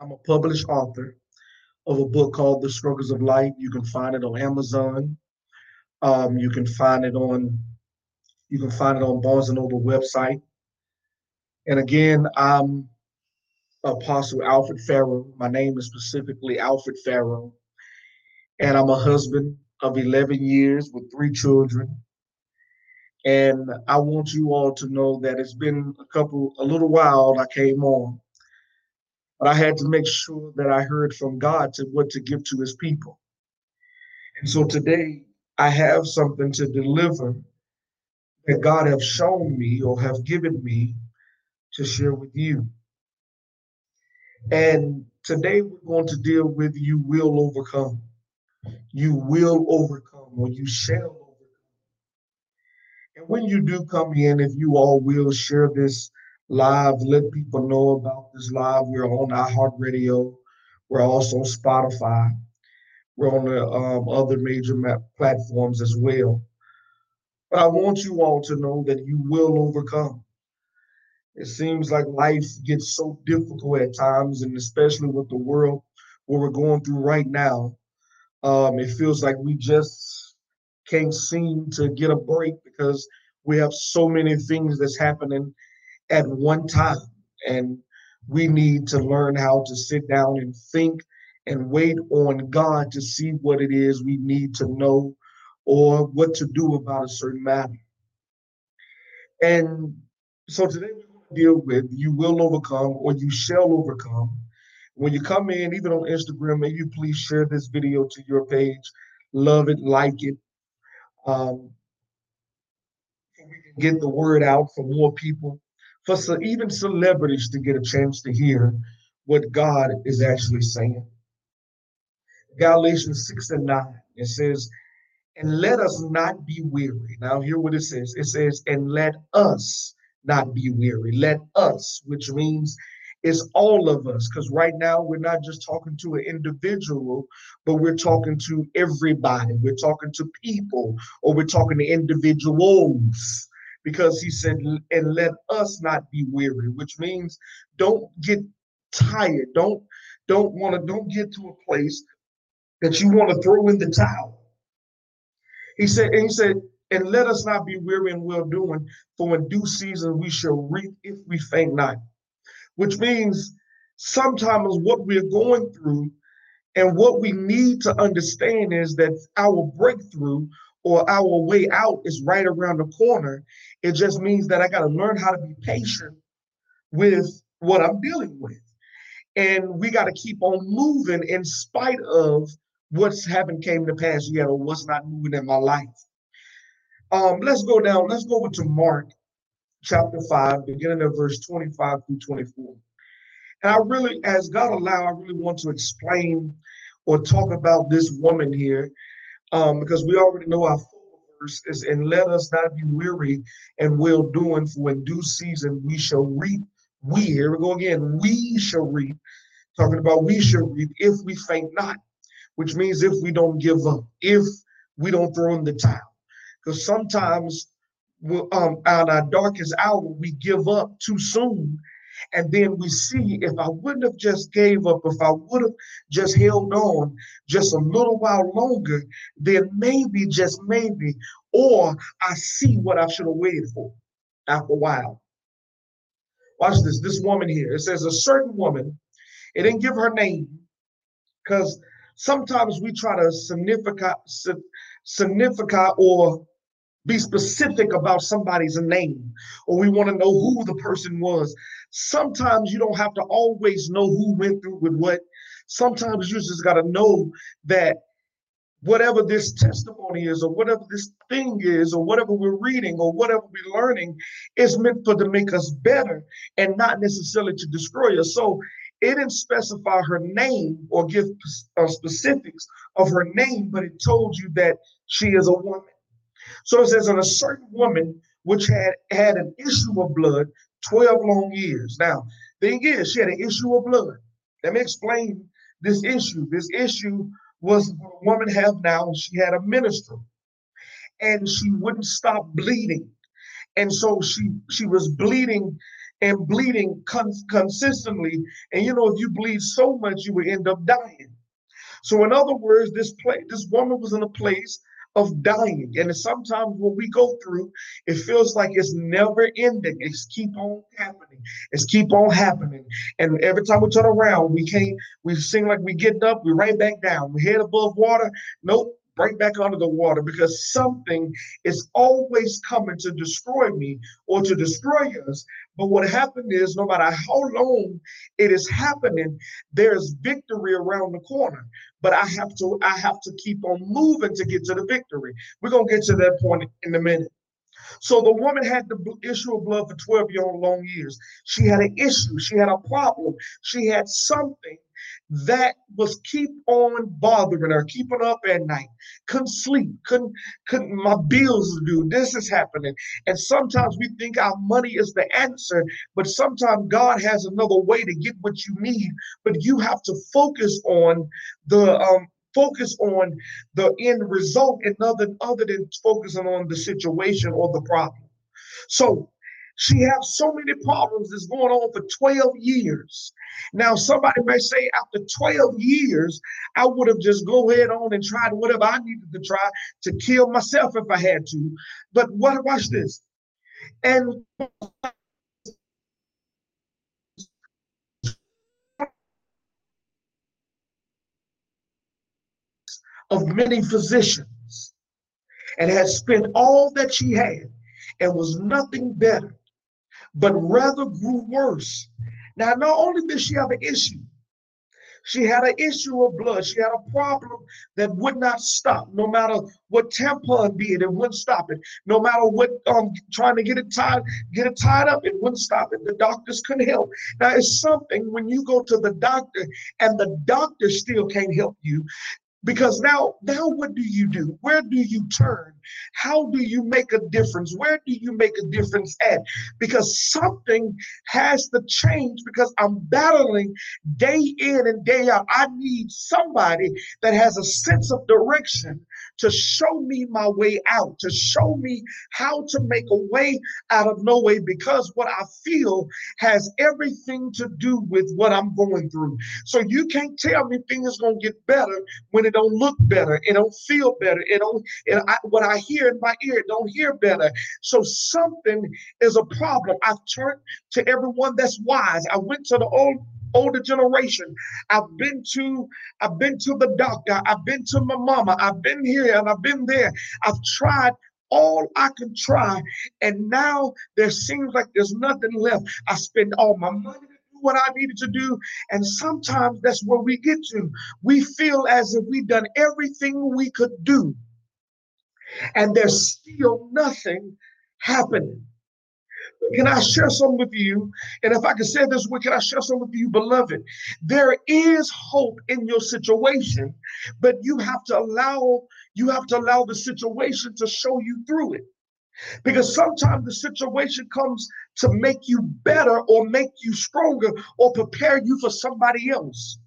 I'm a published author of a book called The Struggles of Life. You can find it on Amazon. Um, you can find it on you can find it on Barnes and Noble website. And again, I'm Apostle Alfred Farrow. My name is specifically Alfred Farrow. And I'm a husband of 11 years with three children. And I want you all to know that it's been a couple, a little while I came on, but I had to make sure that I heard from God to what to give to his people. And so today I have something to deliver that God have shown me or have given me to share with you. And today we're going to deal with you will overcome. You will overcome or you shall overcome. and when you do come in, if you all will share this live, let people know about this live. We're on iHeartRadio. We're also on Spotify. We're on the um, other major platforms as well. But I want you all to know that you will overcome. It seems like life gets so difficult at times, and especially with the world what we're going through right now, um, it feels like we just can't seem to get a break because we have so many things that's happening at one time. And we need to learn how to sit down and think and wait on God to see what it is we need to know or what to do about a certain matter. And so today we're going to deal with you will overcome or you shall overcome. When you come in, even on Instagram, may you please share this video to your page. Love it, like it, um, we can get the word out for more people, for so even celebrities to get a chance to hear what God is actually saying. Galatians 6 and 9, it says, and let us not be weary. Now, hear what it says. It says, and let us not be weary. Let us, which means it's all of us because right now we're not just talking to an individual but we're talking to everybody we're talking to people or we're talking to individuals because he said and let us not be weary which means don't get tired. Don't don't want to don't get to a place that you want to throw in the towel. He said and he said and let us not be weary in well doing for in due season we shall reap if we faint not which means sometimes what we're going through and what we need to understand is that our breakthrough or our way out is right around the corner. It just means that I got to learn how to be patient with what I'm dealing with. And we got to keep on moving in spite of what's happened came to pass yet or what's not moving in my life. Um, let's go down, let's go over to Mark chapter 5, beginning at verse 25 through 24. And I really, as God allow, I really want to explain or talk about this woman here, um, because we already know our full verse is, and let us not be weary and well doing, for in due season we shall reap. We, here we go again, we shall reap. Talking about we shall reap if we faint not, which means if we don't give up, if we don't throw in the towel. Because sometimes um, on our darkest hour, we give up too soon. And then we see if I wouldn't have just gave up, if I would have just held on just a little while longer, then maybe, just maybe, or I see what I should have waited for after a while. Watch this, this woman here. It says a certain woman, it didn't give her name, because sometimes we try to significant, significant or be specific about somebody's name or we want to know who the person was. Sometimes you don't have to always know who went through with what. Sometimes you just got to know that whatever this testimony is or whatever this thing is or whatever we're reading or whatever we're learning is meant for to make us better and not necessarily to destroy us. So it didn't specify her name or give uh, specifics of her name, but it told you that she is a woman. So it says, on a certain woman which had had an issue of blood 12 long years. Now, thing is, she had an issue of blood. Let me explain this issue. This issue was what a woman have now. She had a menstrual, and she wouldn't stop bleeding. And so she she was bleeding and bleeding cons- consistently. And you know, if you bleed so much, you would end up dying. So, in other words, this place, this woman was in a place of dying. And sometimes when we go through, it feels like it's never ending. It's keep on happening. It's keep on happening. And every time we turn around, we can't, we seem like we get up, we right back down. We head above water. Nope. Right back under the water because something is always coming to destroy me or to destroy us. But what happened is, no matter how long it is happening, there's victory around the corner but I have to I have to keep on moving to get to the victory. We're gonna get to that point in a minute. So the woman had the issue of blood for 12 year long years. She had an issue, she had a problem, she had something that was keep on bothering her, keeping up at night, couldn't sleep, couldn't, couldn't my bills due, this is happening. And sometimes we think our money is the answer, but sometimes God has another way to get what you need, but you have to focus on the um focus on the end result and other other than focusing on the situation or the problem. So she has so many problems that's going on for 12 years. Now, somebody may say after 12 years, I would have just go ahead on and tried whatever I needed to try to kill myself if I had to. But what watch this. And of many physicians and had spent all that she had and was nothing better but rather grew worse. Now, not only did she have an issue, she had an issue of blood. She had a problem that would not stop. No matter what tampon did, it wouldn't stop it. No matter what um trying to get it tied, get it tied up, it wouldn't stop it. The doctors couldn't help. Now it's something when you go to the doctor and the doctor still can't help you because now now what do you do where do you turn how do you make a difference where do you make a difference at because something has to change because i'm battling day in and day out i need somebody that has a sense of direction to show me my way out, to show me how to make a way out of no way, because what I feel has everything to do with what I'm going through. So you can't tell me things gonna get better when it don't look better, it don't feel better, it don't. And I, what I hear in my ear don't hear better. So something is a problem. I've turned to everyone that's wise. I went to the old older generation. I've been to, I've been to the doctor, I've been to my mama, I've been here and I've been there. I've tried all I can try, and now there seems like there's nothing left. I spend all my money to do what I needed to do, and sometimes that's where we get to. We feel as if we've done everything we could do, and there's still nothing happening. Can I share some with you? And if I can say this way, can I share some with you, beloved? There is hope in your situation, but you have to allow you have to allow the situation to show you through it. Because sometimes the situation comes to make you better or make you stronger or prepare you for somebody else.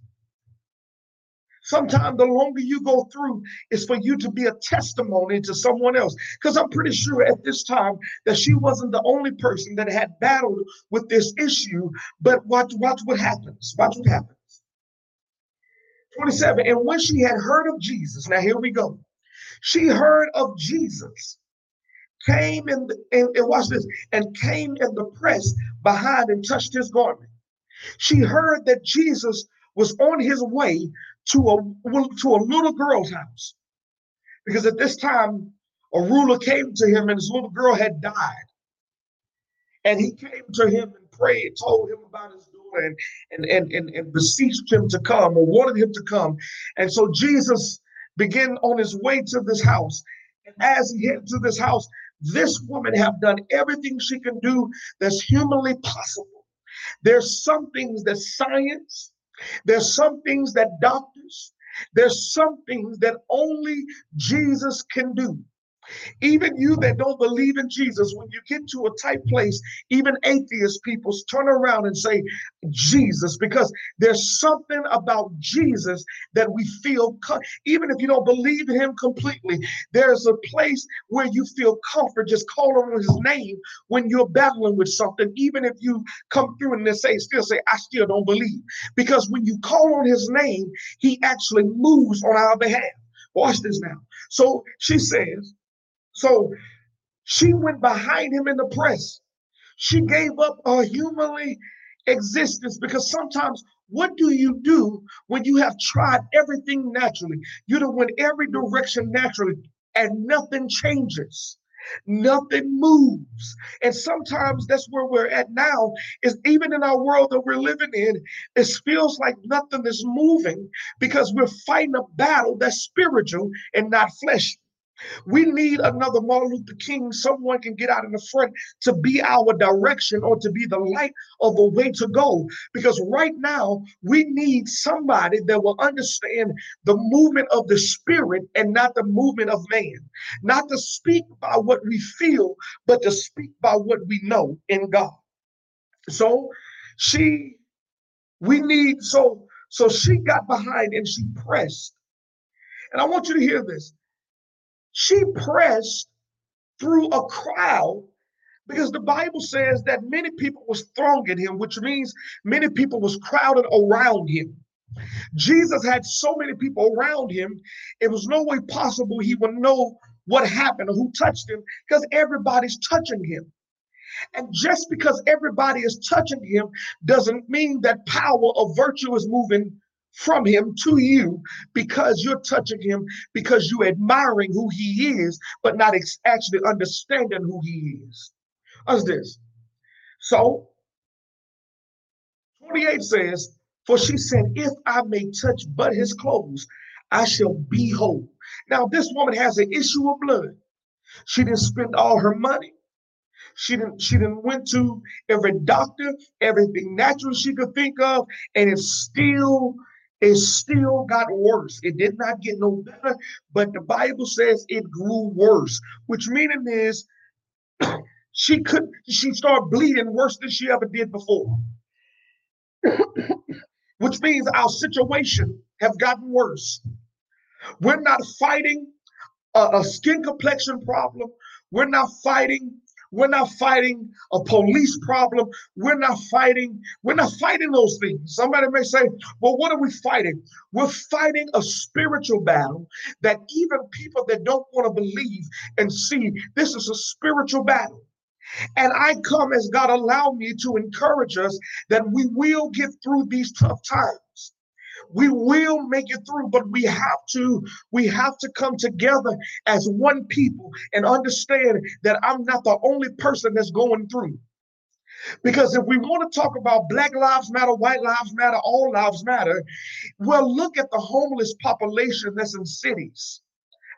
Sometimes the longer you go through is for you to be a testimony to someone else. Because I'm pretty sure at this time that she wasn't the only person that had battled with this issue. But watch, watch what happens. Watch what happens. 27. And when she had heard of Jesus, now here we go. She heard of Jesus, came in, the, and, and watch this, and came in the press behind and touched his garment. She heard that Jesus was on his way to a to a little girl's house. Because at this time a ruler came to him and his little girl had died. And he came to him and prayed told him about his daughter and and and, and, and beseeched him to come or wanted him to come. And so jesus began on his way to this house. And as he headed to this house this woman have done everything she can do that's humanly possible. There's some things that science there's some things that doctors, there's some things that only Jesus can do. Even you that don't believe in Jesus, when you get to a tight place, even atheist people turn around and say Jesus because there's something about Jesus that we feel, even if you don't believe in him completely, there's a place where you feel comfort just calling on his name when you're battling with something, even if you come through and they say, still say, I still don't believe. Because when you call on his name, he actually moves on our behalf. Watch this now. So she says, so she went behind him in the press. She gave up her humanly existence because sometimes what do you do when you have tried everything naturally? You don't went every direction naturally and nothing changes. Nothing moves. And sometimes that's where we're at now, is even in our world that we're living in, it feels like nothing is moving because we're fighting a battle that's spiritual and not fleshly. We need another Martin Luther King, someone can get out in the front to be our direction or to be the light of the way to go. Because right now, we need somebody that will understand the movement of the spirit and not the movement of man. Not to speak by what we feel, but to speak by what we know in God. So she, we need, so, so she got behind and she pressed. And I want you to hear this she pressed through a crowd because the Bible says that many people was thronging him, which means many people was crowded around him. Jesus had so many people around him, it was no way possible he would know what happened or who touched him because everybody's touching him. And just because everybody is touching him doesn't mean that power or virtue is moving from him to you because you're touching him, because you're admiring who he is, but not actually understanding who he is. What's this? So, 28 says, For she said, If I may touch but his clothes, I shall be whole. Now, this woman has an issue of blood. She didn't spend all her money. She didn't she didn't went to every doctor, everything natural she could think of, and it still it still got worse. It did not get no better, but the Bible says it grew worse, which meaning is she could she started bleeding worse than she ever did before. which means our situation have gotten worse. We're not fighting a, a skin complexion problem. We're not fighting we're not fighting a police problem. We're not fighting, we're not fighting those things. Somebody may say, well, what are we fighting? We're fighting a spiritual battle that even people that don't want to believe and see this is a spiritual battle. And I come as God allowed me to encourage us that we will get through these tough times we will make it through but we have to we have to come together as one people and understand that i'm not the only person that's going through. Because if we want to talk about black lives matter white lives matter all lives matter well look at the homeless population that's in cities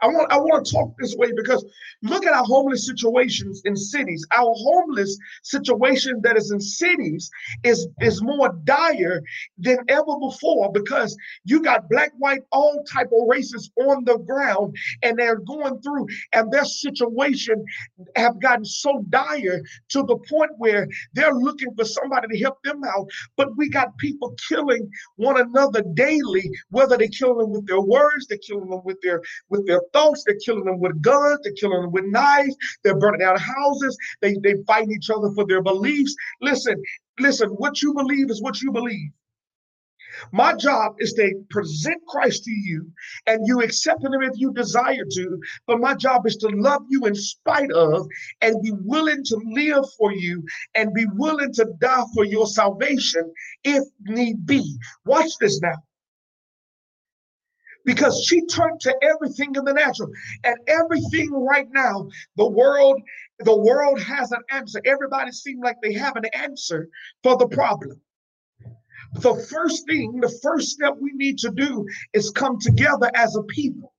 I want I want to talk this way because look at our homeless situations in cities. Our homeless situation that is in cities is is more dire than ever before because you got black, white, all type of races on the ground and they're going through and their situation have gotten so dire to the point where they're looking for somebody to help them out. But we got people killing one another daily, whether they kill them with their words, they're killing them with their with their They're killing them with guns. They're killing them with knives. They're burning down houses. They they fight each other for their beliefs. Listen, listen. What you believe is what you believe. My job is to present Christ to you and you accept him if you desire to. But my job is to love you in spite of and be willing to live for you and be willing to die for your salvation if need be. Watch this now because she turned to everything in the natural. And everything right now the world the world has an answer. Everybody seems like they have an answer for the problem. The first thing the first step we need to do is come together as a people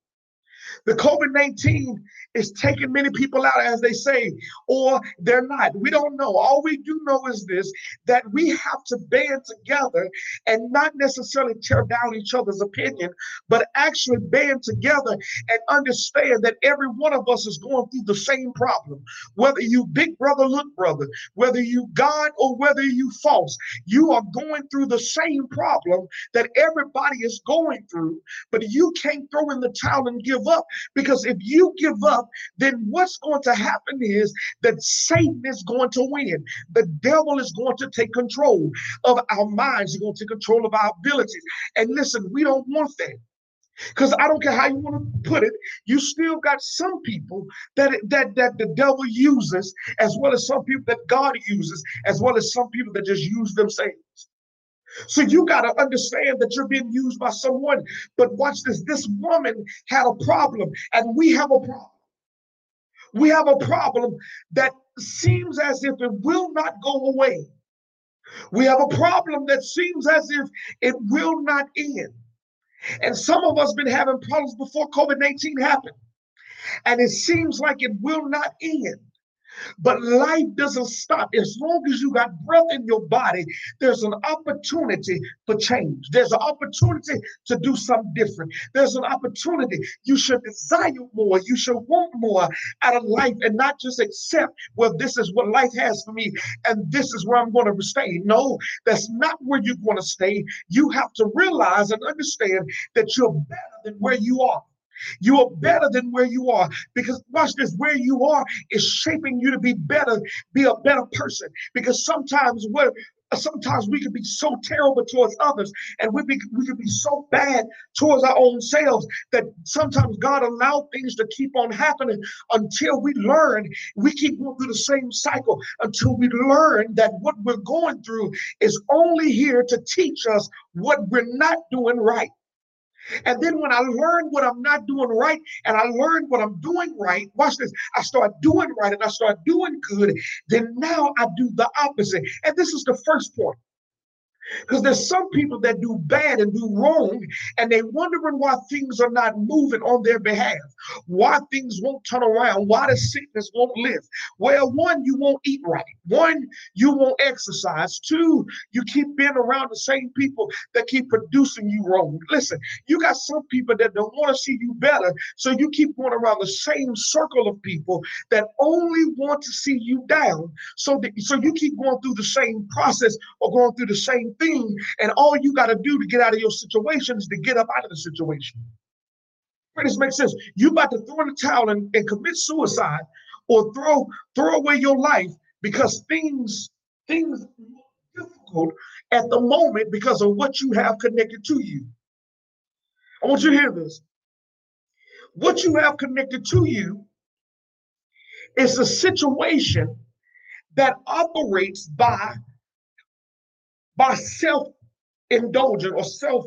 The COVID 19 is taking many people out, as they say, or they're not. We don't know. All we do know is this that we have to band together and not necessarily tear down each other's opinion, but actually band together and understand that every one of us is going through the same problem. Whether you big brother, look brother, whether you God or whether you false, you are going through the same problem that everybody is going through, but you can't throw in the towel and give up because if you give up, then what's going to happen is that Satan is going to win. The devil is going to take control of our minds, he's going to take control of our abilities. And listen, we don't want that. Because I don't care how you want to put it, you still got some people that that that the devil uses, as well as some people that God uses, as well as some people that just use themselves. So you got to understand that you're being used by someone. But watch this this woman had a problem, and we have a problem. We have a problem that seems as if it will not go away. We have a problem that seems as if it will not end. And some of us been having problems before COVID 19 happened. And it seems like it will not end. But life doesn't stop. As long as you got breath in your body, there's an opportunity for change. There's an opportunity to do something different. There's an opportunity. You should desire more. You should want more out of life and not just accept, well, this is what life has for me and this is where I'm going to stay. No, that's not where you're going to stay. You have to realize and understand that you're better than where you are. You are better than where you are because watch this where you are is shaping you to be better, be a better person. Because sometimes what sometimes we can be so terrible towards others and we, be, we can be so bad towards our own selves that sometimes God allowed things to keep on happening until we learn. We keep going through the same cycle until we learn that what we're going through is only here to teach us what we're not doing right. And then when I learn what I'm not doing right and I learn what I'm doing right, watch this, I start doing right and I start doing good, then now I do the opposite. And this is the first point. Because there's some people that do bad and do wrong, and they wondering why things are not moving on their behalf, why things won't turn around, why the sickness won't lift. Well, one, you won't eat right. One, you won't exercise. Two, you keep being around the same people that keep producing you wrong. Listen, you got some people that don't want to see you better, so you keep going around the same circle of people that only want to see you down. So, so you keep going through the same process or going through the same thing, and all you got to do to get out of your situation is to get up out of the situation. This makes sense. You about to throw in the towel and, and commit suicide, or throw throw away your life because things things difficult at the moment because of what you have connected to you. I want you to hear this. What you have connected to you is a situation that operates by by self indulgence or self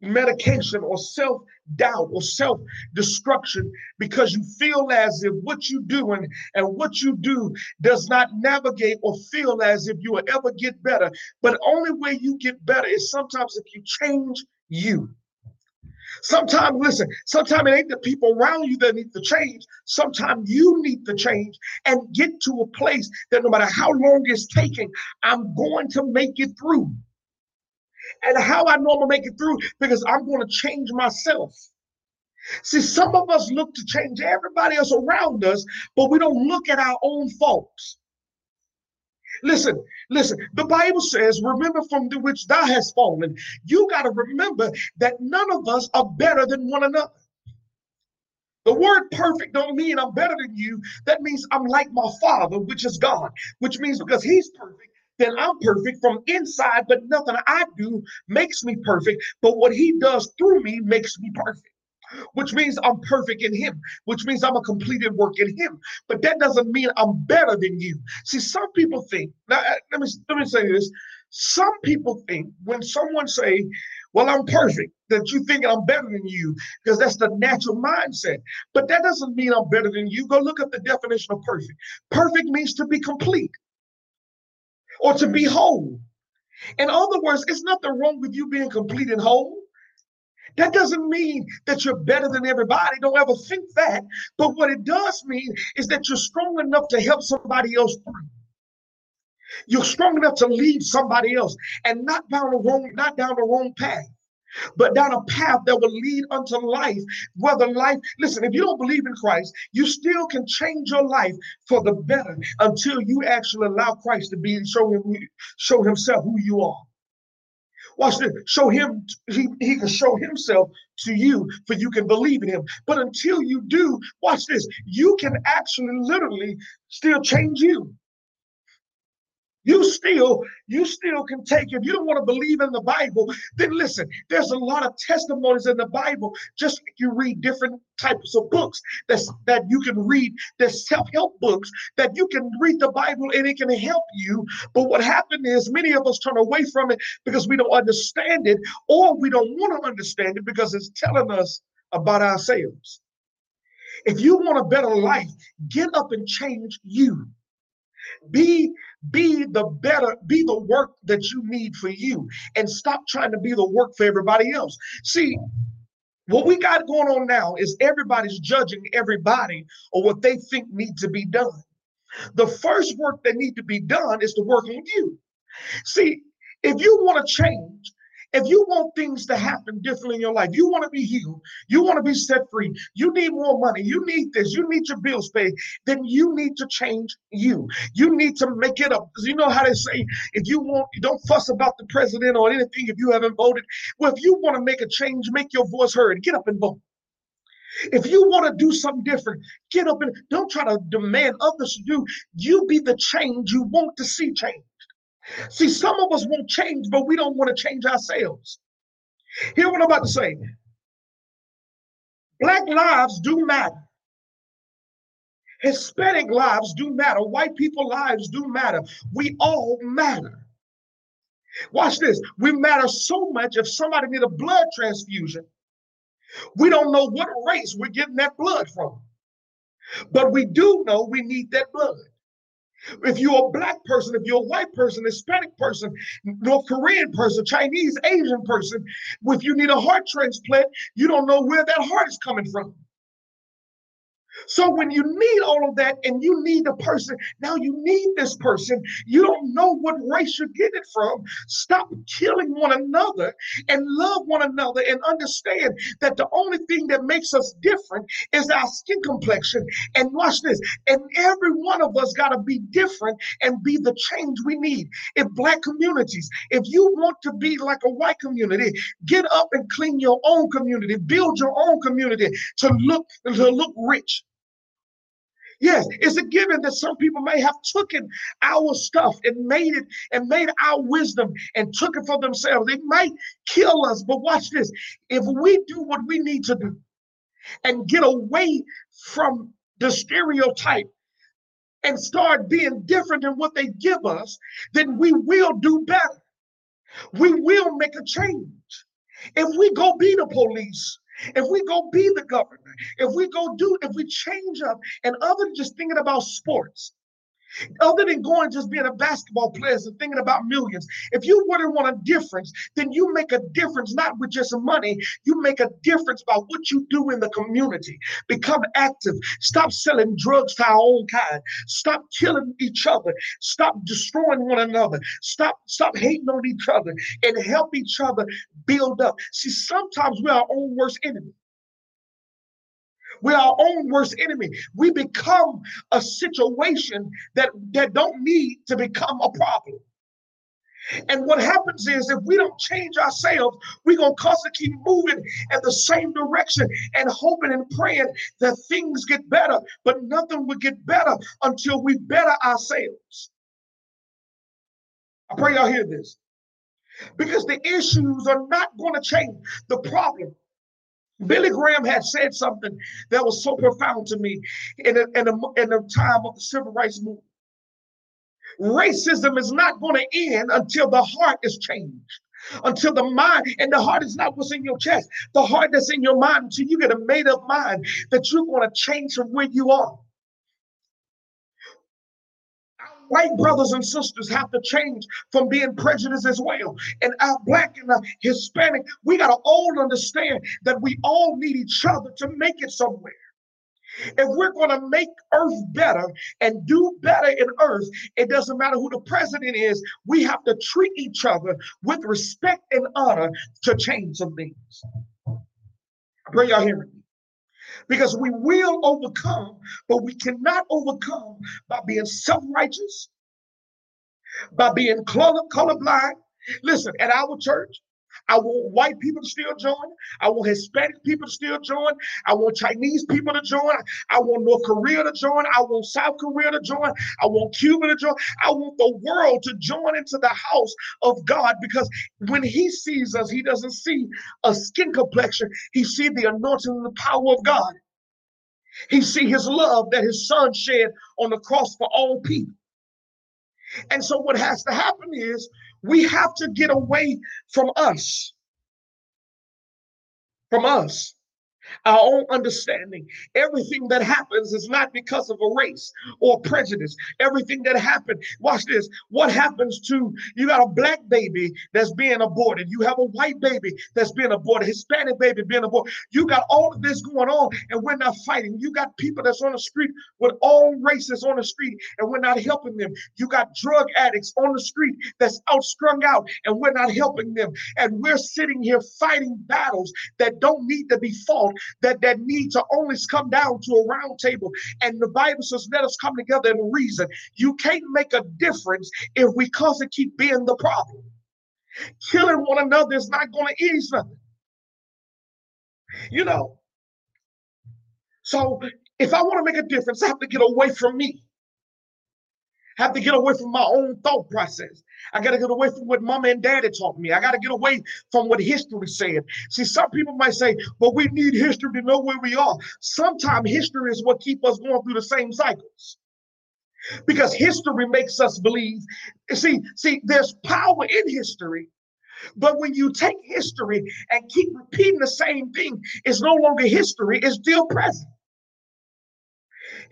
medication or self doubt or self destruction because you feel as if what you do and, and what you do does not navigate or feel as if you will ever get better. But only way you get better is sometimes if you change you. Sometimes, listen, sometimes it ain't the people around you that need to change. Sometimes you need to change and get to a place that no matter how long it's taking, I'm going to make it through. And how I know I'm gonna make it through because I'm going to change myself. See, some of us look to change everybody else around us, but we don't look at our own faults. Listen, listen, the Bible says, remember from the which thou hast fallen. You got to remember that none of us are better than one another. The word perfect don't mean I'm better than you. That means I'm like my father, which is God, which means because he's perfect, then I'm perfect from inside, but nothing I do makes me perfect. But what he does through me makes me perfect which means I'm perfect in him, which means I'm a completed work in him. But that doesn't mean I'm better than you. See, some people think, now uh, let me let me say this. Some people think when someone say, well, I'm perfect, that you think I'm better than you, because that's the natural mindset. But that doesn't mean I'm better than you. Go look at the definition of perfect. Perfect means to be complete or to be whole. In other words, it's nothing wrong with you being complete and whole. That doesn't mean that you're better than everybody. Don't ever think that. But what it does mean is that you're strong enough to help somebody else through. You're strong enough to lead somebody else and not down the wrong, not down the wrong path but down a path that will lead unto life. Whether life, listen, if you don't believe in Christ, you still can change your life for the better until you actually allow Christ to be and show him, show himself who you are. Watch this. Show him, he, he can show himself to you for you can believe in him. But until you do, watch this, you can actually literally still change you. You still, you still can take, if you don't want to believe in the Bible, then listen, there's a lot of testimonies in the Bible. Just like you read different types of books that's that you can read, there's self-help books that you can read the Bible and it can help you. But what happened is many of us turn away from it because we don't understand it, or we don't want to understand it because it's telling us about ourselves. If you want a better life, get up and change you. Be be the better, be the work that you need for you and stop trying to be the work for everybody else. See, what we got going on now is everybody's judging everybody or what they think needs to be done. The first work that need to be done is to work on you. See, if you want to change, if you want things to happen differently in your life, you want to be healed, you want to be set free, you need more money, you need this, you need your bills paid, then you need to change you. You need to make it up. You know how they say, if you want, don't fuss about the president or anything if you haven't voted. Well, if you want to make a change, make your voice heard, get up and vote. If you want to do something different, get up and don't try to demand others to do. You be the change you want to see change. See, some of us won't change, but we don't want to change ourselves. Hear what I'm about to say. Black lives do matter. Hispanic lives do matter. White people lives do matter. We all matter. Watch this. We matter so much if somebody need a blood transfusion, we don't know what race we're getting that blood from. But we do know we need that blood. If you're a black person, if you're a white person, Hispanic person, North Korean person, Chinese, Asian person, if you need a heart transplant, you don't know where that heart is coming from. So when you need all of that and you need the person, now you need this person, you don't know what race you get it from. Stop killing one another and love one another and understand that the only thing that makes us different is our skin complexion. And watch this. And every one of us got to be different and be the change we need. If black communities, if you want to be like a white community, get up and clean your own community, build your own community to look to look rich. Yes, it's a given that some people may have taken our stuff and made it and made our wisdom and took it for themselves. They might kill us, but watch this. If we do what we need to do and get away from the stereotype and start being different than what they give us, then we will do better. We will make a change. If we go be the police, if we go be the governor, if we go do, if we change up, and other than just thinking about sports, other than going just being a basketball player and thinking about millions, if you really want a difference, then you make a difference not with just money. You make a difference by what you do in the community. Become active. Stop selling drugs to our own kind. Stop killing each other. Stop destroying one another. Stop stop hating on each other and help each other build up. See, sometimes we're our own worst enemy. We're our own worst enemy. We become a situation that, that don't need to become a problem. And what happens is if we don't change ourselves, we're going to constantly keep moving in the same direction and hoping and praying that things get better. But nothing will get better until we better ourselves. I pray y'all hear this. Because the issues are not going to change. The problem Billy Graham had said something that was so profound to me in the, in the, in the time of the civil rights movement. Racism is not going to end until the heart is changed, until the mind, and the heart is not what's in your chest, the heart that's in your mind, until you get a made up mind that you're going to change from where you are. White brothers and sisters have to change from being prejudiced as well. And our black and our Hispanic, we got to all understand that we all need each other to make it somewhere. If we're going to make earth better and do better in earth, it doesn't matter who the president is, we have to treat each other with respect and honor to change some things. I pray y'all hearing me. Because we will overcome, but we cannot overcome by being self righteous, by being color, colorblind. Listen, at our church, I want white people to still join. I want Hispanic people to still join. I want Chinese people to join. I want North Korea to join. I want South Korea to join. I want Cuba to join. I want the world to join into the house of God because when he sees us, he doesn't see a skin complexion. He sees the anointing and the power of God. He see his love that his son shed on the cross for all people. And so what has to happen is we have to get away from us. From us our own understanding. Everything that happens is not because of a race or prejudice. Everything that happened, watch this. What happens to you got a black baby that's being aborted, you have a white baby that's being aborted, Hispanic baby being aborted. You got all of this going on, and we're not fighting. You got people that's on the street with all races on the street, and we're not helping them. You got drug addicts on the street that's outstrung out, and we're not helping them. And we're sitting here fighting battles that don't need to be fought that, that need to only come down to a round table. And the Bible says, let us come together and reason. You can't make a difference if we constantly keep being the problem. Killing one another is not going to ease nothing. You know. So if I want to make a difference, I have to get away from me have to get away from my own thought process. I got to get away from what mama and daddy taught me. I got to get away from what history said. See, some people might say, but we need history to know where we are. Sometimes history is what keeps us going through the same cycles. Because history makes us believe. See, see, there's power in history. But when you take history and keep repeating the same thing, it's no longer history, it's still present.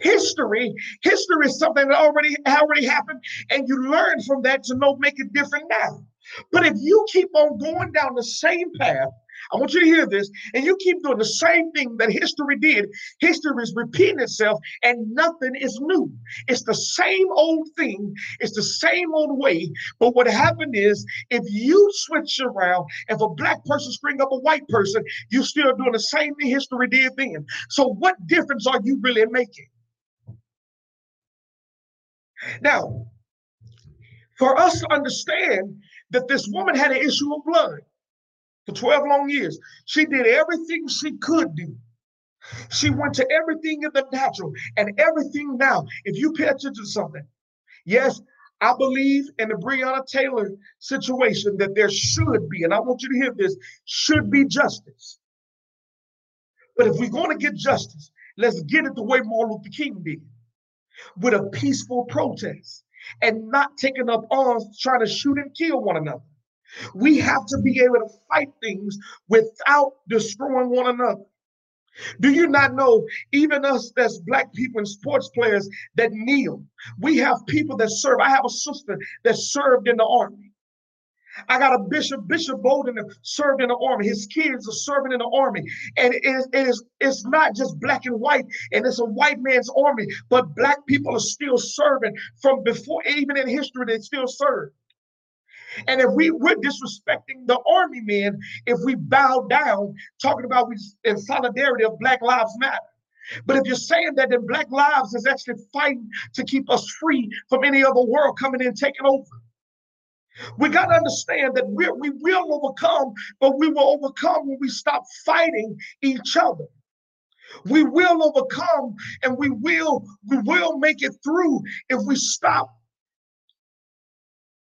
History, history is something that already already happened, and you learn from that to know make it different now. But if you keep on going down the same path, I want you to hear this, and you keep doing the same thing that history did. History is repeating itself, and nothing is new. It's the same old thing, it's the same old way. But what happened is, if you switch around, if a black person spring up a white person, you're still doing the same thing history did then. So, what difference are you really making? Now, for us to understand that this woman had an issue of blood for 12 long years, she did everything she could do. She went to everything in the natural and everything now. If you pay attention to something, yes, I believe in the Breonna Taylor situation that there should be, and I want you to hear this, should be justice. But if we're going to get justice, let's get it the way Martin Luther King did with a peaceful protest and not taking up arms trying to shoot and kill one another. We have to be able to fight things without destroying one another. Do you not know, even us that's black people and sports players that kneel, we have people that serve. I have a sister that served in the army. I got a bishop, Bishop Bolden, served in the army. His kids are serving in the army. And it is, it is, it's not just black and white, and it's a white man's army, but black people are still serving from before, even in history, they still serve. And if we were disrespecting the army men, if we bow down, talking about we in solidarity of Black Lives Matter. But if you're saying that then Black Lives is actually fighting to keep us free from any other world coming in taking over. We got to understand that we we will overcome, but we will overcome when we stop fighting each other. We will overcome and we will we will make it through if we stop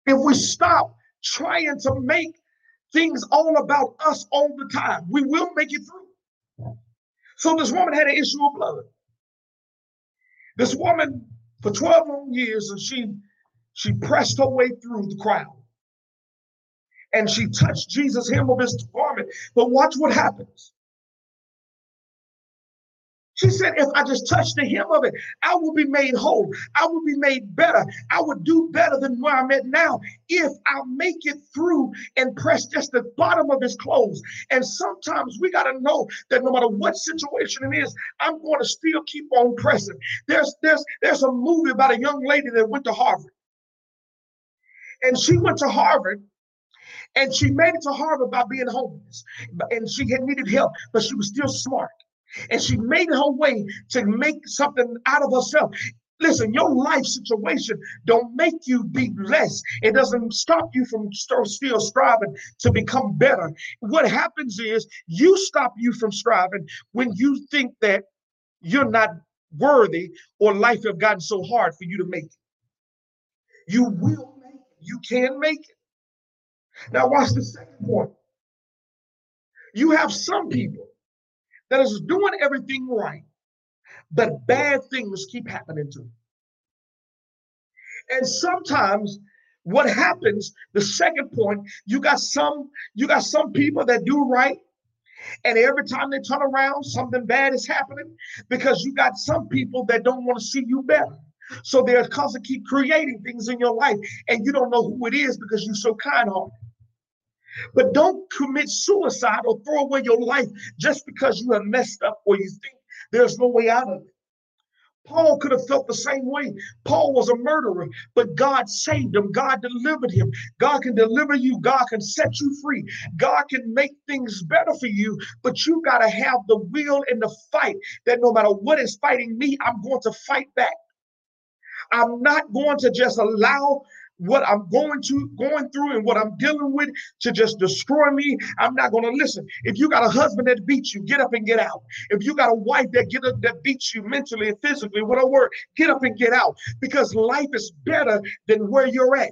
if we stop trying to make things all about us all the time. We will make it through. So this woman had an issue of blood. This woman for 12 long years and she she pressed her way through the crowd and she touched Jesus' hem of his garment. But watch what happens. She said, if I just touch the hem of it, I will be made whole. I will be made better. I would do better than where I'm at now if I make it through and press just the bottom of his clothes. And sometimes we got to know that no matter what situation it is, I'm going to still keep on pressing. There's there's there's a movie about a young lady that went to Harvard. And she went to Harvard and she made it to Harvard by being homeless. And she had needed help, but she was still smart and she made her way to make something out of herself. Listen, your life situation don't make you be less. It doesn't stop you from still striving to become better. What happens is you stop you from striving when you think that you're not worthy or life have gotten so hard for you to make it. You will make it. You can make it. Now watch the second point. You have some people that is doing everything right, but bad things keep happening to them. And sometimes what happens, the second point, you got some, you got some people that do right. And every time they turn around, something bad is happening because you got some people that don't want to see you better. So they're constantly keep creating things in your life, and you don't know who it is because you're so kind-hearted. But don't commit suicide or throw away your life just because you have messed up or you think there's no way out of it. Paul could have felt the same way. Paul was a murderer, but God saved him. God delivered him. God can deliver you. God can set you free. God can make things better for you, but you got to have the will and the fight that no matter what is fighting me, I'm going to fight back. I'm not going to just allow what I'm going to going through and what I'm dealing with to just destroy me. I'm not going to listen. If you got a husband that beats you, get up and get out. If you got a wife that get up that beats you mentally and physically with a word, get up and get out because life is better than where you're at.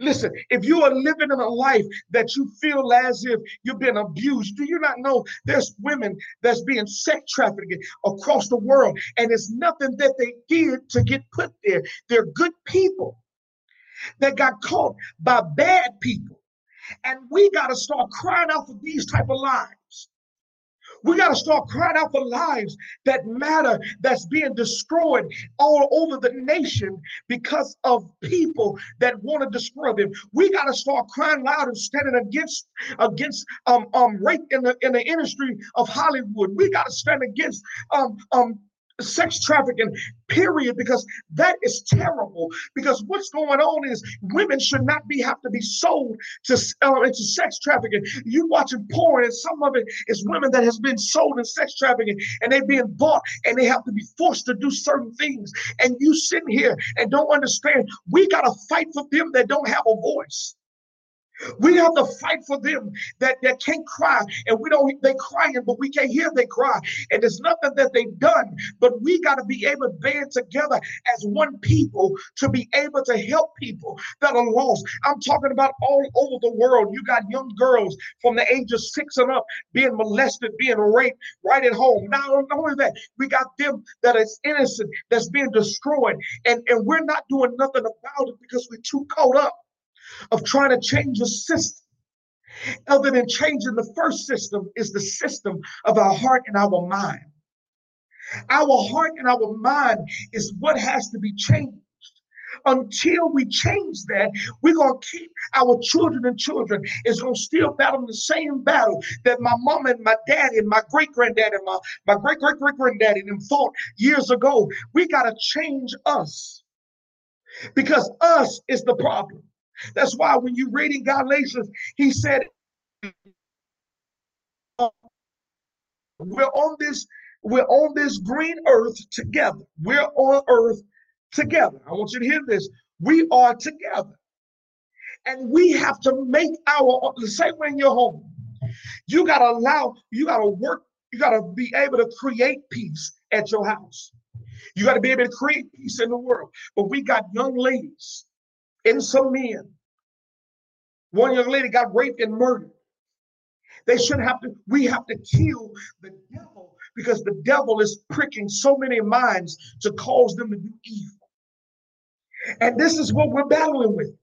Listen, if you are living in a life that you feel as if you've been abused, do you not know there's women that's being sex trafficked across the world and it's nothing that they did to get put there? They're good people that got caught by bad people. And we got to start crying out for these type of lives. We got to start crying out for lives that matter, that's being destroyed all over the nation because of people that want to destroy them. We got to start crying loud and standing against against um um rape in the in the industry of Hollywood. We got to stand against um um sex trafficking, period, because that is terrible. Because what's going on is women should not be have to be sold to uh, into sex trafficking. You watching porn, and some of it is women that has been sold in sex trafficking, and they're being bought, and they have to be forced to do certain things. And you sitting here and don't understand. We got to fight for them that don't have a voice. We have to fight for them that, that can't cry, and we don't they crying, but we can't hear they cry. And there's nothing that they've done, but we got to be able to band together as one people to be able to help people that are lost. I'm talking about all over the world. You got young girls from the age of six and up being molested, being raped right at home. Not only that, we got them that is innocent, that's being destroyed, and, and we're not doing nothing about it because we're too caught up of trying to change a system. Other than changing the first system is the system of our heart and our mind. Our heart and our mind is what has to be changed. Until we change that, we're going to keep our children and children is going to still battle the same battle that my mom and my daddy and my great granddaddy and my, my great great great granddaddy and fought years ago. We got to change us because us is the problem. That's why when you read in Galatians, he said, we're on this, we're on this green earth together. We're on earth together. I want you to hear this. We are together. And we have to make our the same way in your home. You gotta allow, you gotta work, you gotta be able to create peace at your house. You got to be able to create peace in the world. But we got young ladies and some men. One young lady got raped and murdered. They should have to, we have to kill the devil because the devil is pricking so many minds to cause them to do evil. And this is what we're battling with.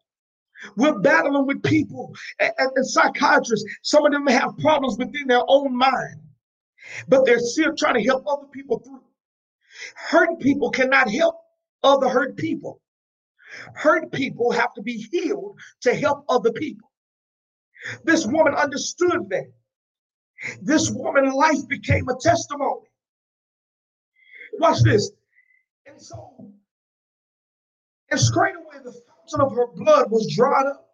We're battling with people and, and, and psychiatrists. Some of them have problems within their own mind. but they're still trying to help other people through. Hurt people cannot help other hurt people. Hurt people have to be healed to help other people. This woman understood that. This woman's life became a testimony. Watch this. And so, and straight away, the fountain of her blood was dried up,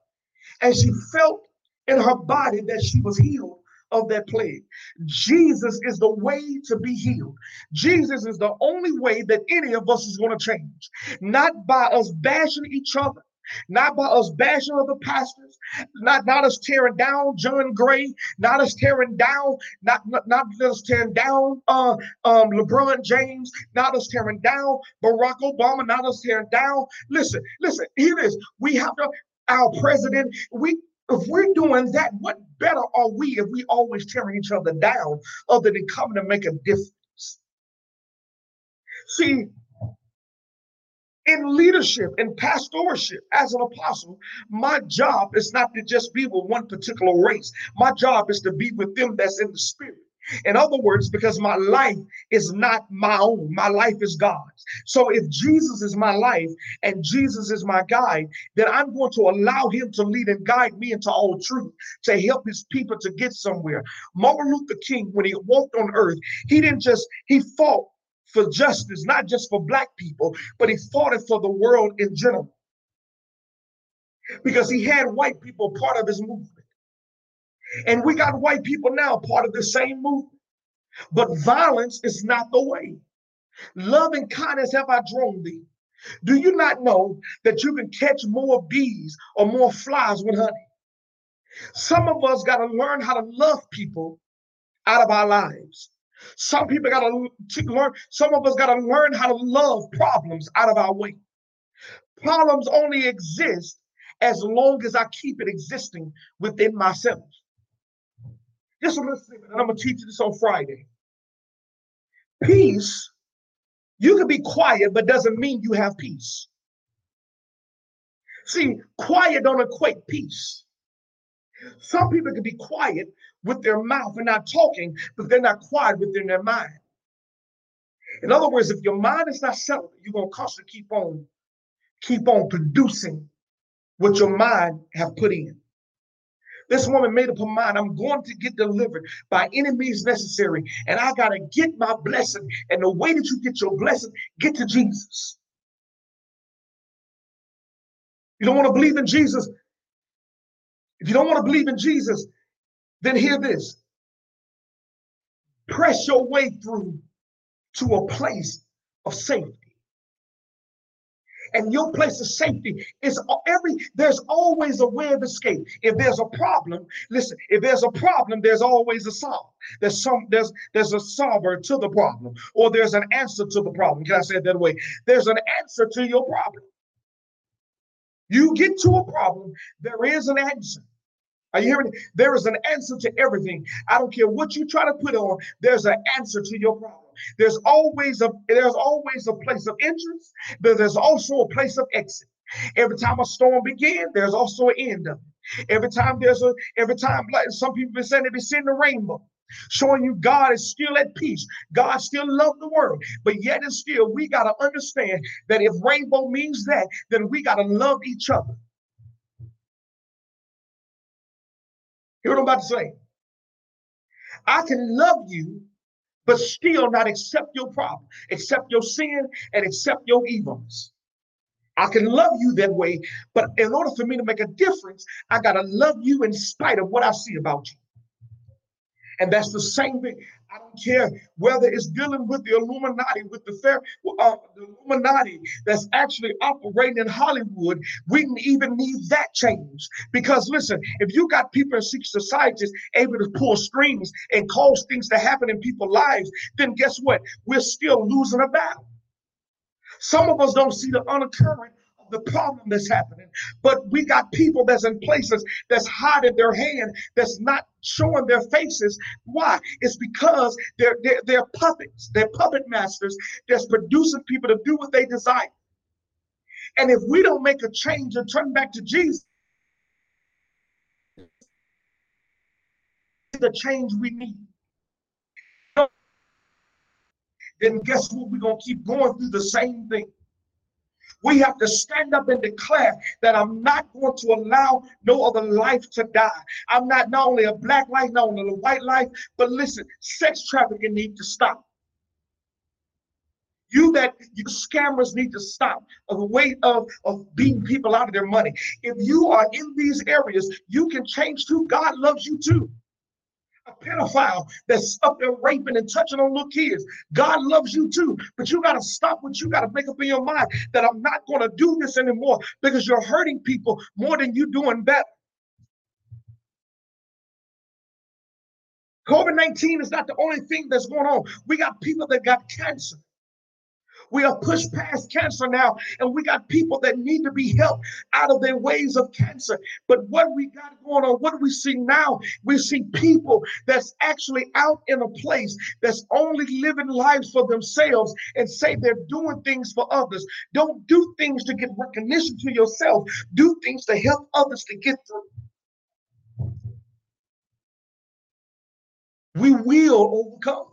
and she felt in her body that she was healed of that plague. Jesus is the way to be healed. Jesus is the only way that any of us is going to change, not by us bashing each other. Not by us bashing other pastors, not, not us tearing down John Gray, not us tearing down, not, not, not us tearing down uh, um, LeBron James, not us tearing down Barack Obama, not us tearing down. Listen, listen, here it is. We have to, our president, we if we're doing that, what better are we if we always tearing each other down other than coming to make a difference? See, in leadership and pastorship as an apostle, my job is not to just be with one particular race. My job is to be with them that's in the spirit. In other words, because my life is not my own, my life is God's. So if Jesus is my life and Jesus is my guide, then I'm going to allow him to lead and guide me into all truth to help his people to get somewhere. Martin Luther King, when he walked on earth, he didn't just, he fought for justice, not just for black people, but he fought it for the world in general. Because he had white people part of his movement. And we got white people now part of the same movement. But violence is not the way. Love and kindness have I drawn thee. Do you not know that you can catch more bees or more flies with honey? Some of us got to learn how to love people out of our lives. Some people got to learn, some of us got to learn how to love problems out of our way. Problems only exist as long as I keep it existing within myself. Just listen, and I'm gonna teach you this on Friday. Peace, you can be quiet, but doesn't mean you have peace. See, quiet don't equate peace. Some people can be quiet with their mouth and not talking, but they're not quiet within their mind. In other words, if your mind is not settled, you're gonna constantly keep on, keep on producing what your mind have put in. This woman made up her mind, I'm going to get delivered by any means necessary. And I got to get my blessing. And the way that you get your blessing, get to Jesus. You don't want to believe in Jesus. If you don't want to believe in Jesus, then hear this. Press your way through to a place of safety and your place of safety is every there's always a way of escape. If there's a problem listen if there's a problem there's always a solve. There's some there's there's a solver to the problem or there's an answer to the problem. Can i say it that way? There's an answer to your problem. You get to a problem there is an answer are you hearing? There is an answer to everything. I don't care what you try to put on, there's an answer to your problem. There's always a there's always a place of entrance, but there's also a place of exit. Every time a storm begins, there's also an end of it. Every time there's a every time like some people been saying they've be seeing the rainbow, showing you God is still at peace. God still loves the world, but yet and still we gotta understand that if rainbow means that, then we gotta love each other. Hear what I'm about to say. I can love you but still not accept your problem, accept your sin, and accept your evils. I can love you that way, but in order for me to make a difference, I got to love you in spite of what I see about you. And that's the same thing. I don't care whether it's dealing with the Illuminati, with the fair, uh, the Illuminati that's actually operating in Hollywood. We even need that change because listen, if you got people in secret societies able to pull strings and cause things to happen in people's lives, then guess what? We're still losing a battle. Some of us don't see the undercurrent the problem that's happening. But we got people that's in places that's hiding their hand, that's not showing their faces. Why? It's because they're, they're, they're puppets, they're puppet masters that's producing people to do what they desire. And if we don't make a change and turn back to Jesus, the change we need. then guess what? We're going to keep going through the same thing. We have to stand up and declare that I'm not going to allow no other life to die. I'm not not only a black life, not only a white life, but listen, sex trafficking needs to stop. You that you scammers need to stop of the way of, of beating people out of their money. If you are in these areas, you can change too. God loves you too a pedophile that's up there raping and touching on little kids. God loves you too, but you got to stop what you got to make up in your mind that I'm not going to do this anymore because you're hurting people more than you doing better. COVID 19 is not the only thing that's going on. We got people that got cancer. We are pushed past cancer now, and we got people that need to be helped out of their ways of cancer. But what we got going on, what do we see now? We see people that's actually out in a place that's only living lives for themselves and say they're doing things for others. Don't do things to get recognition to yourself, do things to help others to get through. We will overcome.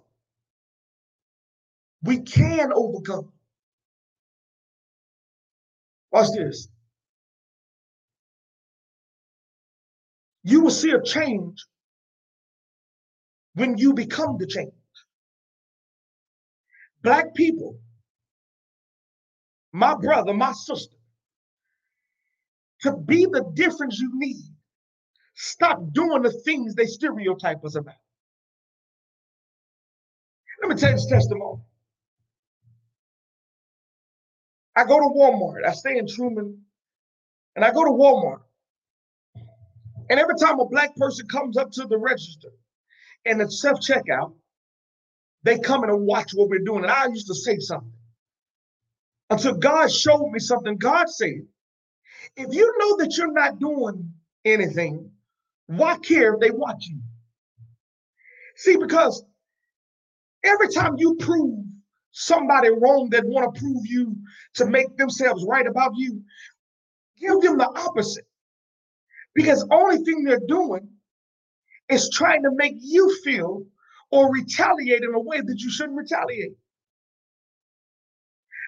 We can overcome. Watch this. You will see a change when you become the change. Black people, my brother, my sister, to be the difference you need, stop doing the things they stereotype us about. Let me tell you this testimony. I go to Walmart. I stay in Trumann, and I go to Walmart. And every time a black person comes up to the register and it's self checkout, they come in and watch what we're doing. And I used to say something until God showed me something. God said, if you know that you're not doing anything, why care if they watch you? See, because every time you prove somebody wrong that want to prove you to make themselves right about you, give them the opposite. Because only thing they're doing is trying to make you feel or retaliate in a way that you shouldn't retaliate.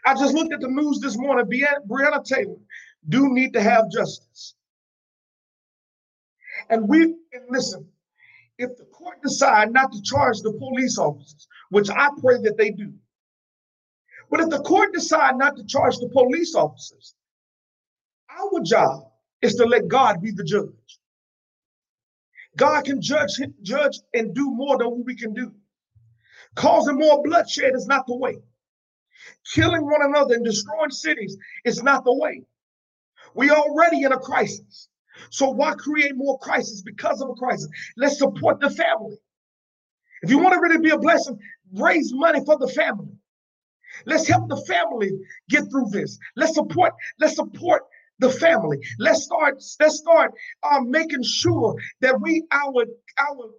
I just looked at the news this morning. Breonna Taylor do need to have justice. And we and listen, if the court decide not to charge the police officers, which I pray that they do, but if the court decide not to charge the police officers, our job is to let God be the judge. God can judge, judge and do more than we can do. Causing more bloodshed is not the way. Killing one another and destroying cities is not the way. We already in a crisis. So why create more crisis because of a crisis? Let's support the family. If you want to really be a blessing, raise money for the family. Let's help the family get through this. Let's support, let's support the family. Let's start, let's start um, making sure that we, our, our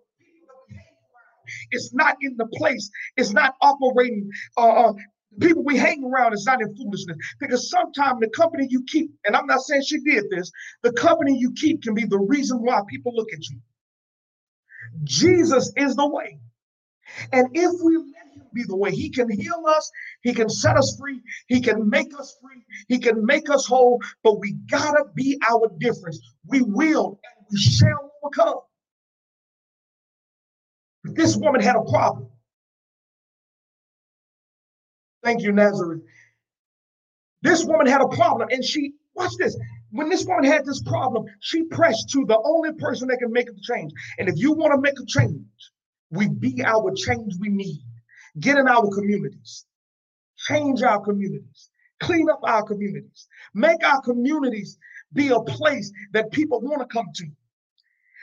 it's not in the place, it's not operating. Uh, uh, people we hang around is not in foolishness because sometimes the company you keep, and I'm not saying she did this, the company you keep can be the reason why people look at you. Jesus is the way. And if we let him be the way, he can heal us, he can set us free, he can make us free, he can make us whole, but we gotta be our difference. We will and we shall overcome. This woman had a problem. Thank you, Nazareth. This woman had a problem, and she, watch this. When this woman had this problem, she pressed to the only person that can make a change. And if you want to make a change, we be our change we need. Get in our communities, change our communities, clean up our communities, make our communities be a place that people want to come to.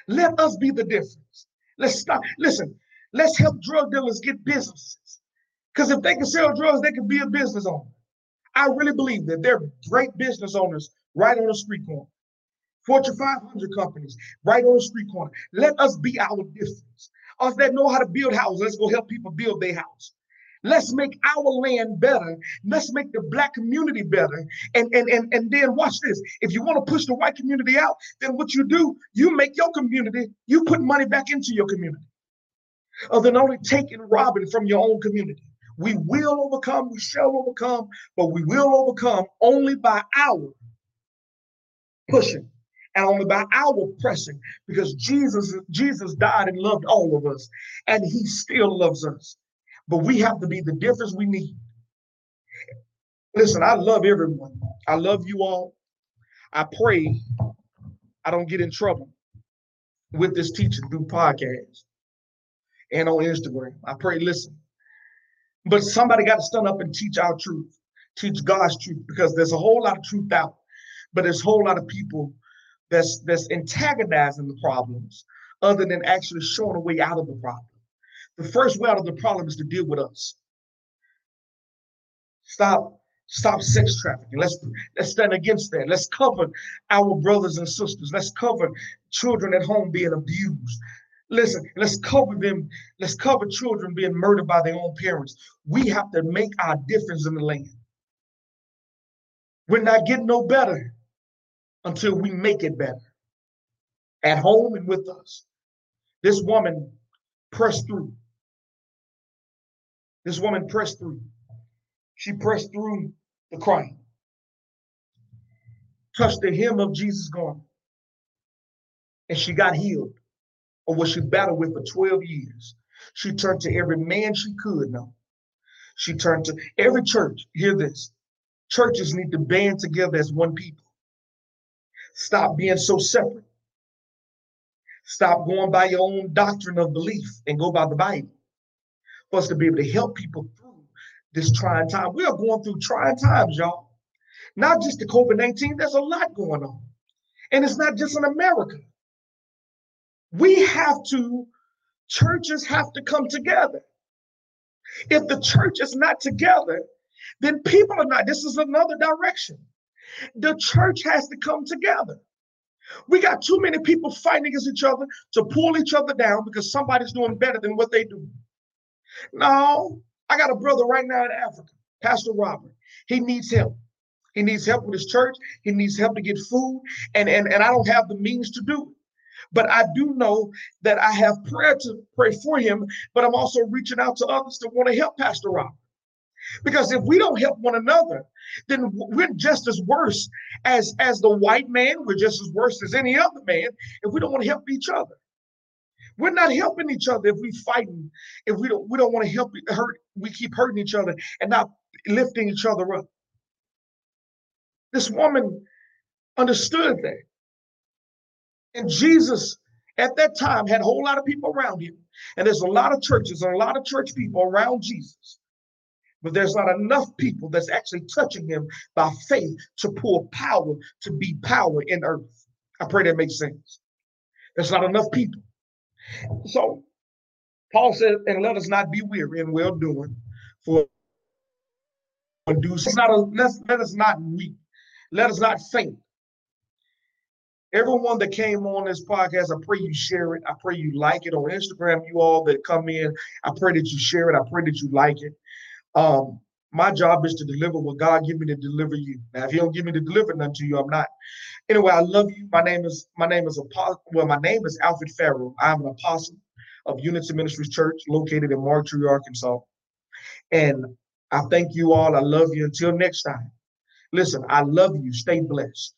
Let us be the difference. Let's stop. Listen, let's help drug dealers get businesses. Because if they can sell drugs, they can be a business owner. I really believe that they're great business owners right on the street corner. Fortune 500 companies right on the street corner. Let us be our difference. Us that know how to build houses, let's go help people build their house. Let's make our land better. Let's make the black community better. And, and, and, and then watch this. If you want to push the white community out, then what you do, you make your community, you put money back into your community. Other than only taking robbing from your own community. We will overcome, we shall overcome, but we will overcome only by our pushing and only by our pressing because Jesus Jesus died and loved all of us and he still loves us. But we have to be the difference we need. Listen, I love everyone. I love you all. I pray I don't get in trouble with this teaching through podcasts and on Instagram. I pray, listen. But somebody got to stand up and teach our truth, teach God's truth, because there's a whole lot of truth out, but there's a whole lot of people that's that's antagonizing the problems other than actually showing a way out of the problem. The first way out of the problem is to deal with us. Stop Stop sex trafficking. Let's let's stand against that. Let's cover our brothers and sisters. Let's cover children at home being abused. Listen, let's cover them. Let's cover children being murdered by their own parents. We have to make our difference in the land. We're not getting no better until we make it better at home and with us. This woman pressed through. This woman pressed through. She pressed through the crime, touched the hem of Jesus' garment, and she got healed of what she battled with for 12 years. She turned to every man she could know. She turned to every church. Hear this churches need to band together as one people. Stop being so separate. Stop going by your own doctrine of belief and go by the Bible. For us to be able to help people through this trying time. We are going through trying times, y'all. Not just the COVID 19, there's a lot going on. And it's not just in America. We have to, churches have to come together. If the church is not together, then people are not. This is another direction. The church has to come together. We got too many people fighting against each other to pull each other down because somebody's doing better than what they do. No, I got a brother right now in Africa, Pastor Robert. He needs help. He needs help with his church. He needs help to get food. And, and, and I don't have the means to do it. But I do know that I have prayer to pray for him, but I'm also reaching out to others to want to help Pastor Robert. Because if we don't help one another, then we're just as worse as, as the white man. We're just as worse as any other man if we don't want to help each other. We're not helping each other if we fighting, if we don't we don't want to help hurt, we keep hurting each other and not lifting each other up. This woman understood that. And Jesus at that time had a whole lot of people around him. And there's a lot of churches and a lot of church people around Jesus. But there's not enough people that's actually touching him by faith to pull power to be power in earth. I pray that makes sense. There's not enough people. So Paul said, and let us not be weary in well doing, for do not a, let let us not weep, let us not faint. Everyone that came on this podcast, I pray you share it. I pray you like it on Instagram. You all that come in, I pray that you share it. I pray that you like it. Um, my job is to deliver what God give me to deliver you. Now, if He don't give me to deliver nothing to you, I'm not. Anyway, I love you. My name is my name is Apostle. Well, my name is Alfred Farrell. I'm an apostle of Unity Ministries Church, located in Marked Tree, Arkansas. And I thank you all. I love you. Until next time. Listen, I love you. Stay blessed.